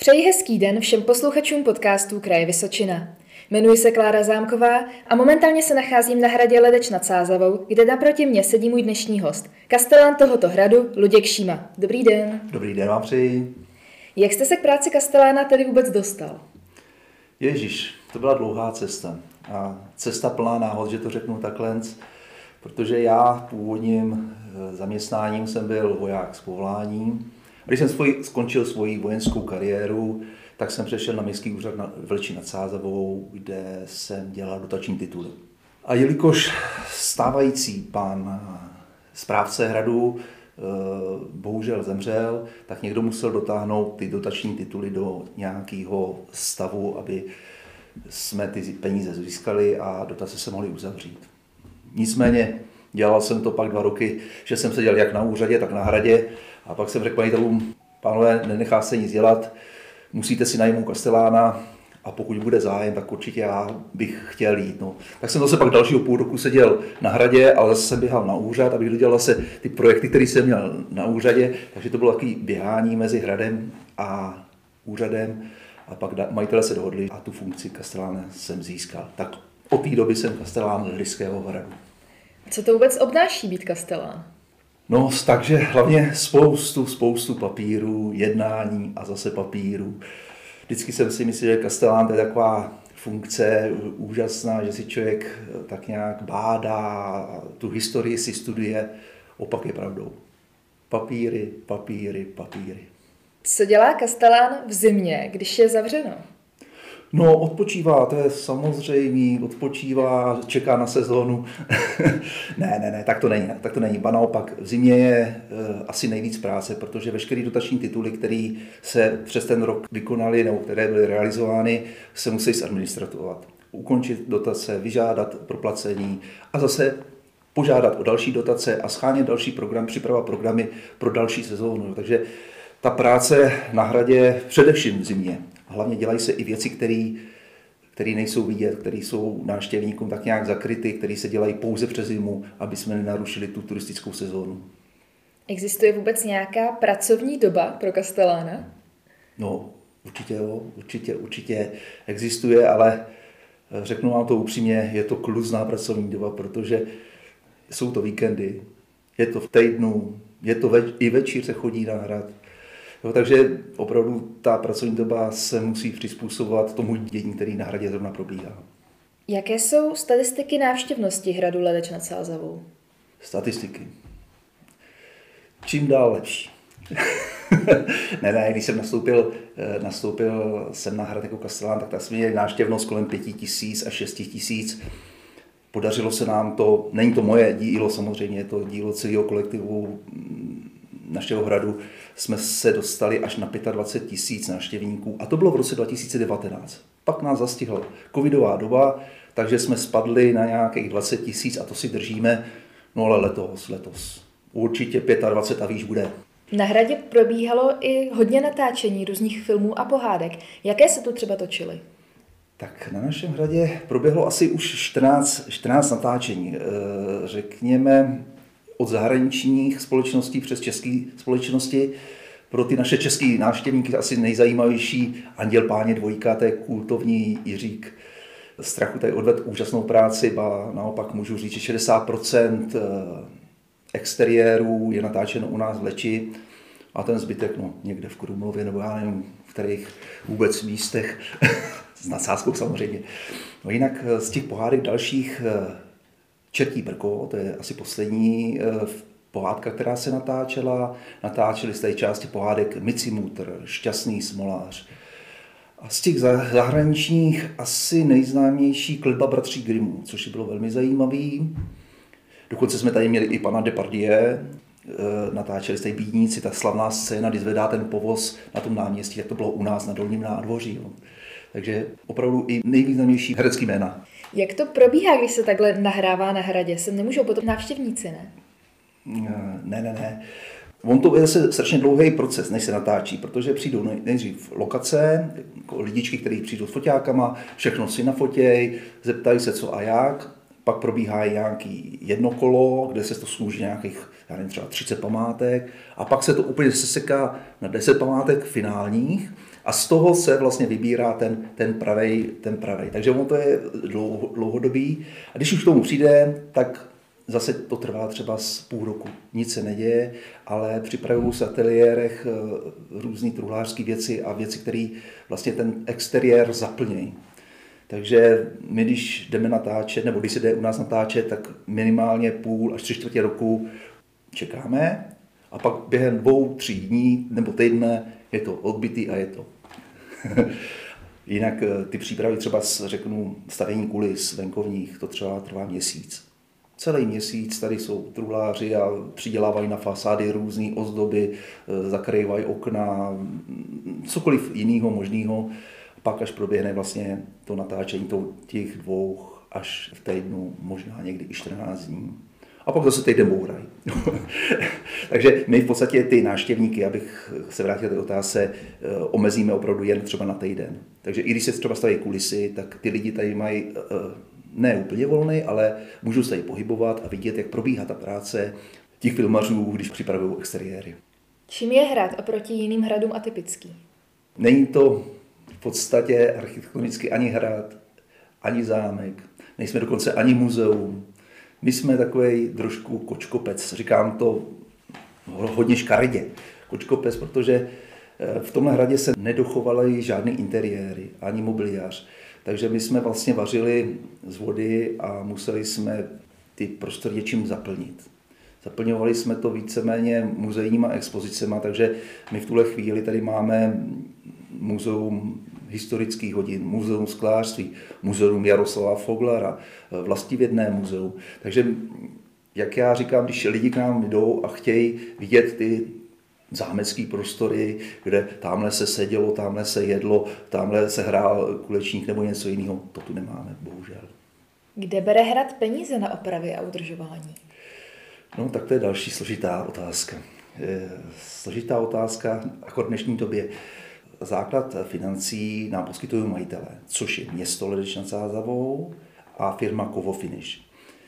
Přeji hezký den všem posluchačům podcastů Kraje Vysočina. Jmenuji se Klára Zámková a momentálně se nacházím na hradě Ledeč nad Sázavou, kde naproti mě sedí můj dnešní host, kastelán tohoto hradu Luděk Šíma. Dobrý den. Dobrý den vám přeji. Jak jste se k práci kastelána tedy vůbec dostal? Ježíš, to byla dlouhá cesta. A cesta plná náhod, že to řeknu takhle, protože já původním eh, zaměstnáním jsem byl voják s povoláním. Když jsem svoj, skončil svoji vojenskou kariéru, tak jsem přešel na městský úřad na Vlčí nad Sázavou, kde jsem dělal dotační tituly. A jelikož stávající pan správce hradu eh, bohužel zemřel, tak někdo musel dotáhnout ty dotační tituly do nějakého stavu, aby jsme ty peníze získali a dotace se mohly uzavřít. Nicméně dělal jsem to pak dva roky, že jsem seděl jak na úřadě, tak na hradě a pak jsem řekl panitelům, pánové, nenechá se nic dělat, musíte si najmout kastelána a pokud bude zájem, tak určitě já bych chtěl jít. No. Tak jsem zase pak dalšího půl roku seděl na hradě, ale zase jsem běhal na úřad, abych dodělal zase ty projekty, které jsem měl na úřadě, takže to bylo takové běhání mezi hradem a úřadem a pak majitele se dohodli a tu funkci kastelána jsem získal. Tak od té doby jsem kastelán Liského hradu. Co to vůbec obnáší být kastelán? No, takže hlavně spoustu, spoustu papírů, jednání a zase papírů. Vždycky jsem si myslel, že kastelán to je taková funkce úžasná, že si člověk tak nějak bádá, tu historii si studuje. Opak je pravdou. Papíry, papíry, papíry. Co dělá kastelán v zimě, když je zavřeno? No, odpočívá, to je samozřejmý, odpočívá, čeká na sezónu. ne, ne, ne, tak to není, tak to není. Ba naopak, v zimě je e, asi nejvíc práce, protože veškeré dotační tituly, které se přes ten rok vykonaly nebo které byly realizovány, se musí zadministratovat. Ukončit dotace, vyžádat proplacení a zase požádat o další dotace a schánět další program, připravovat programy pro další sezónu. Takže ta práce na hradě především v zimě hlavně dělají se i věci, které nejsou vidět, které jsou návštěvníkům tak nějak zakryty, které se dělají pouze přes zimu, aby jsme nenarušili tu turistickou sezónu. Existuje vůbec nějaká pracovní doba pro Kastelána? No, určitě jo, určitě, určitě existuje, ale eh, řeknu vám to upřímně, je to kluzná pracovní doba, protože jsou to víkendy, je to v týdnu, je to več, i večír se chodí na hrad, Jo, takže opravdu ta pracovní doba se musí přizpůsobovat tomu dění, který na hradě zrovna probíhá. Jaké jsou statistiky návštěvnosti hradu Ledeč nad Sázavou? Statistiky. Čím dál lepší. ne, ne, když jsem nastoupil, eh, nastoupil jsem na hrad jako kastelán, tak tam jsme měli návštěvnost kolem pěti tisíc a šesti tisíc. Podařilo se nám to, není to moje dílo samozřejmě, je to dílo celého kolektivu našeho hradu jsme se dostali až na 25 tisíc návštěvníků a to bylo v roce 2019. Pak nás zastihla covidová doba, takže jsme spadli na nějakých 20 tisíc a to si držíme, no ale letos, letos. Určitě 25 a výš bude. Na hradě probíhalo i hodně natáčení různých filmů a pohádek. Jaké se tu třeba točily? Tak na našem hradě proběhlo asi už 14, 14 natáčení. E, řekněme, od zahraničních společností přes české společnosti. Pro ty naše české návštěvníky asi nejzajímavější Anděl Páně dvojka, to je kultovní Jiřík Strachu tady odved úžasnou práci, ba naopak můžu říct, že 60% eh, exteriérů je natáčeno u nás v Leči a ten zbytek no, někde v Krumlově nebo já nevím, v kterých vůbec místech, s nadsázkou samozřejmě. No jinak eh, z těch pohádek dalších eh, Čertí brko, to je asi poslední eh, pohádka, která se natáčela. Natáčeli z té části pohádek Micimutr, Šťastný smolář. A z těch zahraničních asi nejznámější Kleba bratří Grimmů, což bylo velmi zajímavý. Dokonce jsme tady měli i pana Depardieu, eh, natáčeli jste Bídníci, ta slavná scéna, kdy zvedá ten povoz na tom náměstí, jak to bylo u nás na Dolním nádvoří. Takže opravdu i nejvýznamnější herecký jména. Jak to probíhá, když se takhle nahrává na hradě? Se nemůžou potom návštěvníci, ne? Ne, ne, ne. On to je zase strašně dlouhý proces, než se natáčí, protože přijdou nejdřív lokace, jako lidičky, kteří přijdou s foťákama, všechno si nafotěj, zeptají se co a jak, pak probíhá nějaký jedno kolo, kde se to služí nějakých, já nevím, třeba 30 památek a pak se to úplně seseká na 10 památek finálních A z toho se vlastně vybírá ten, ten pravej, ten pravej. Takže ono to je dlouho, dlouhodobý. A když už k tomu přijde, tak zase to trvá třeba z půl roku. Nic se neděje, ale připravují se ateliérech eh, různé truhlářské věci a věci, které vlastně ten exteriér zaplnějí. Takže my, když jdeme natáčet, nebo když se jde u nás natáčet, tak minimálně půl až tři čtvrtě roku čekáme a pak během dvou, tří dní nebo týdne je to odbytý a je to. Jinak eh, ty přípravy třeba, řeknu, stavění kulis venkovních, to třeba trvá měsíc. Celý měsíc tady jsou truhláři a přidělávají na fasády různé ozdoby, eh, zakrývají okna, cokoliv jiného možného. Pak až proběhne vlastně to natáčení těch dvou až v týdnu, možná někdy i 14 dní a pak zase týden bouraj. Takže my v podstatě ty náštěvníky, abych se vrátil k té otázce, eh, omezíme opravdu jen třeba na týden. Takže i když se třeba staví kulisy, tak ty lidi tady mají eh, ne úplně volný, ale můžou se tady pohybovat a vidět, jak probíhá ta práce těch filmařů, když připravují exteriéry. Čím je hrad oproti jiným hradům atypický? Není to v podstatě architektonicky ani hrad, ani zámek, nejsme dokonce ani muzeum, my jsme takový trošku kočkopec, říkám to hodně škaredě, kočkopec, protože eh, v tomhle hradě se nedochovaly žádné interiéry, ani mobiliář. Takže my jsme vlastně vařili z vody a museli jsme ty prostory něčím zaplnit. Zaplňovali jsme to víceméně muzejníma expozicema, takže my v tuhle chvíli tady máme muzeum historických hodin, muzeum sklářství, muzeum Jaroslava Foglara, vlastivědné muzeum. Takže jak já říkám, když lidi k nám jdou a chtějí vidět ty zámecké prostory, kde tamhle se sedělo, tamhle se jedlo, tamhle se hrál kulečník nebo něco jiného, to tu nemáme, bohužel. Kde bere hrad peníze na opravy a udržování? No, tak to je další složitá otázka. Složitá otázka, jako v dnešní době. Základ financí nám poskytují majitele, což je město Ledeč nad a firma Kovo Finish.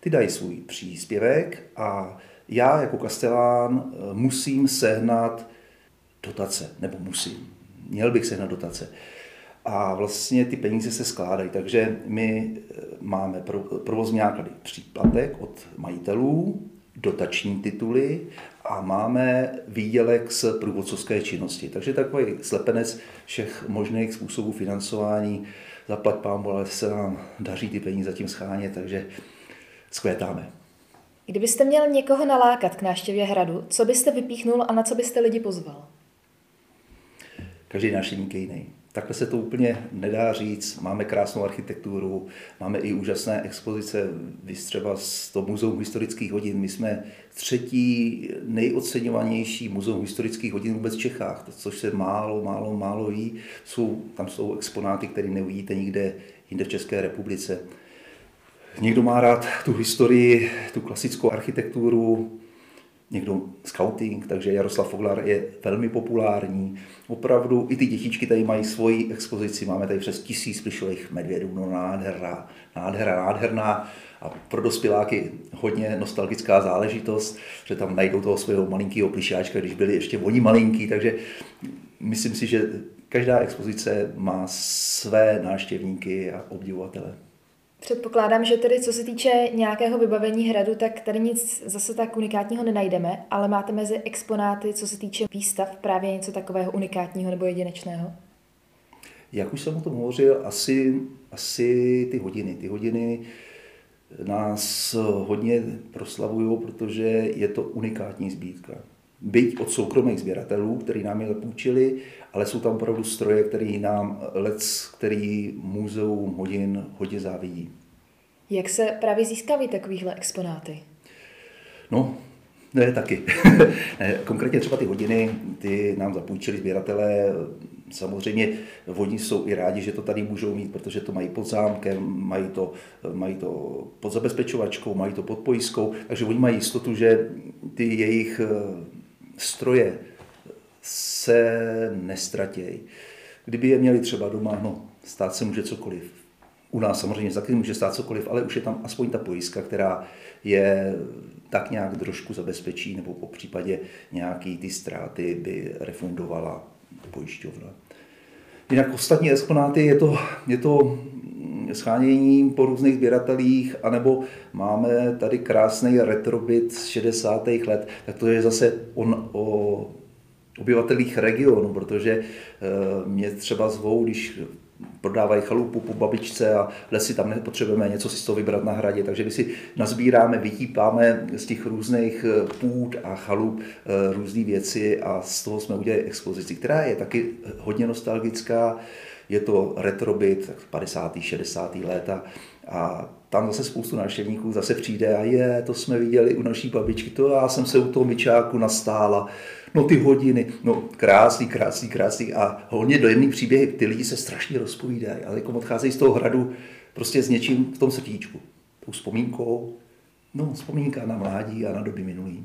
Ty dají svůj příspěvek a já jako kastelán eh, musím sehnat dotace, nebo musím. Měl bych sehnat dotace. A vlastně ty peníze se skládají, takže my eh, máme provozní náklady příplatek od majitelů, dotační tituly a máme výdělek z průvodcovské činnosti. Takže takový slepenec všech možných způsobů financování, zaplať pán ale se nám daří ty peníze zatím schánět, takže skvětáme. Kdybyste měl někoho nalákat k návštěvě hradu, co byste vypíchnul a na co byste lidi pozval? Každý návštěvník je jiný. Takhle se to úplně nedá říct. Máme krásnou architekturu, máme i úžasné expozice, vystřeba z toho muzeum historických hodin. My jsme třetí nejoceňovanější muzeum historických hodin vůbec v Čechách, což se málo, málo, málo ví. Jsou, tam jsou exponáty, které neuvidíte nikde jinde v České republice. Někdo má rád tu historii, tu klasickou architekturu, někdo scouting, takže Jaroslav Foglar je velmi populární. Opravdu i ty dětičky tady mají svoji expozici, máme tady přes tisíc plišových medvědů, no nádhera, nádhera, nádherná a pro dospěláky hodně nostalgická záležitost, že tam najdou toho svého malinkého plišáčka, když byli ještě oni malinký, takže myslím si, že každá expozice má své návštěvníky a obdivovatele. Předpokládám, že tedy co se týče nějakého vybavení hradu, tak tady nic zase tak unikátního nenajdeme, ale máte mezi exponáty, co se týče výstav, právě něco takového unikátního nebo jedinečného? Jak už jsem o tom hovořil, asi, asi ty hodiny. Ty hodiny nás hodně proslavují, protože je to unikátní sbírka byť od soukromých sběratelů, který nám je zapůjčili, ale jsou tam opravdu stroje, který nám lec, který muzeum hodin hodně závidí. Jak se právě získávají takovýhle exponáty? No, ne, taky. Konkrétně třeba ty hodiny, ty nám zapůjčili sběratelé. Samozřejmě vodní jsou i rádi, že to tady můžou mít, protože to mají pod zámkem, mají to, mají to pod zabezpečovačkou, mají to pod pojistkou, takže oni mají jistotu, že ty jejich stroje se nestratějí. Kdyby je měli třeba doma, no, stát se může cokoliv. U nás samozřejmě taky může stát cokoliv, ale už je tam aspoň ta pojistka, která je tak nějak trošku zabezpečí, nebo po případě nějaký ty ztráty by refundovala pojišťovna. Jinak ostatní exponáty je to, je to schánění po různých sběratelích, anebo máme tady krásný retrobit z 60. let, tak to je zase on, o obyvatelích regionu, protože eh, mě třeba zvou, když prodávají chalupu po babičce a lesy tam nepotřebujeme něco si z toho vybrat na hradě, takže my si nazbíráme, vytípáme z těch různých eh, půd a chalup eh, různé věci a z toho jsme udělali expozici, která je taky hodně nostalgická, je to retrobit, 50. 60. léta a tam zase spoustu návštěvníků zase přijde a je, to jsme viděli u naší babičky, to já jsem se u toho myčáku nastála, no ty hodiny, no krásný, krásný, krásný a hodně dojemný příběhy, ty lidi se strašně rozpovídají, ale jako odcházejí z toho hradu prostě s něčím v tom srdíčku, tou vzpomínkou, no vzpomínka na mládí a na doby minulý.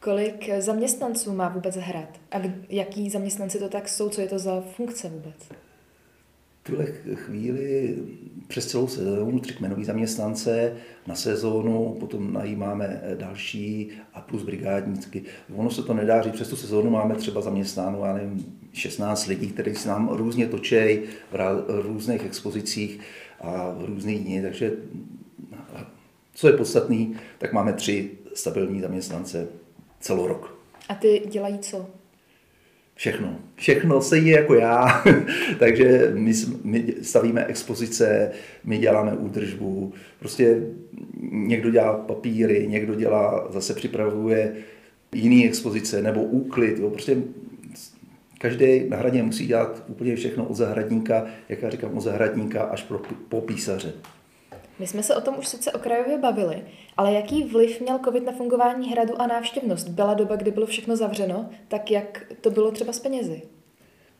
Kolik zaměstnanců má vůbec hrad? A jaký zaměstnanci to tak jsou? Co je to za funkce vůbec? Tuhle chvíli přes celou sezónu tři kmenový zaměstnance na sezónu, potom najímáme další a plus brigádníky. Ono se to nedá říct, přes tu sezónu máme třeba zaměstnáno, já nevím, 16 lidí, kteří se nám různě točejí v různých expozicích a v různých dní, takže co je podstatný, tak máme tři stabilní zaměstnance celou rok. A ty dělají co? Všechno. Všechno stejně jako já. Takže my, my stavíme expozice, my děláme údržbu. Prostě někdo dělá papíry, někdo dělá, zase připravuje jiný expozice nebo úklid. Jo. Prostě každý na hradě musí dělat úplně všechno od zahradníka, jak já říkám, od zahradníka až pro, po písaře. My jsme se o tom už sice okrajově bavili, ale jaký vliv měl COVID na fungování hradu a návštěvnost? Byla doba, kdy bylo všechno zavřeno, tak jak to bylo třeba s penězi?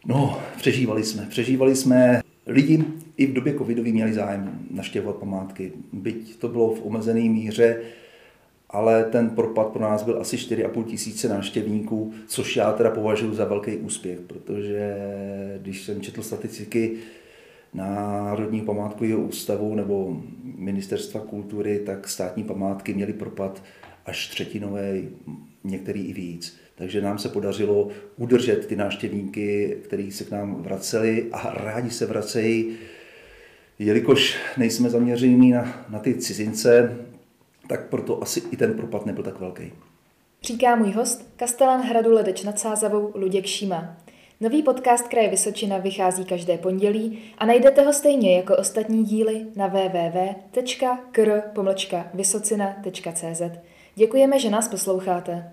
No, přežívali jsme. Přežívali jsme. Lidi i v době covidový měli zájem naštěvovat památky. Byť to bylo v omezené míře, ale ten propad pro nás byl asi 4,5 tisíce návštěvníků, což já teda považuji za velký úspěch, protože když jsem četl statistiky, Národního památkového ústavu nebo Ministerstva kultury, tak státní památky měly propad až třetinový, některý i víc. Takže nám se podařilo udržet ty návštěvníky, kteří se k nám vraceli a rádi se vracejí. Jelikož nejsme zaměření na, na ty cizince, tak proto asi i ten propad nebyl tak velký. Říká můj host, kastelán hradu Ledeč nad Sázavou Luděk Šíma. Nový podcast Kraje Vysočina vychází každé pondělí a najdete ho stejně jako ostatní díly na www.kr.vysocina.cz. Děkujeme, že nás posloucháte.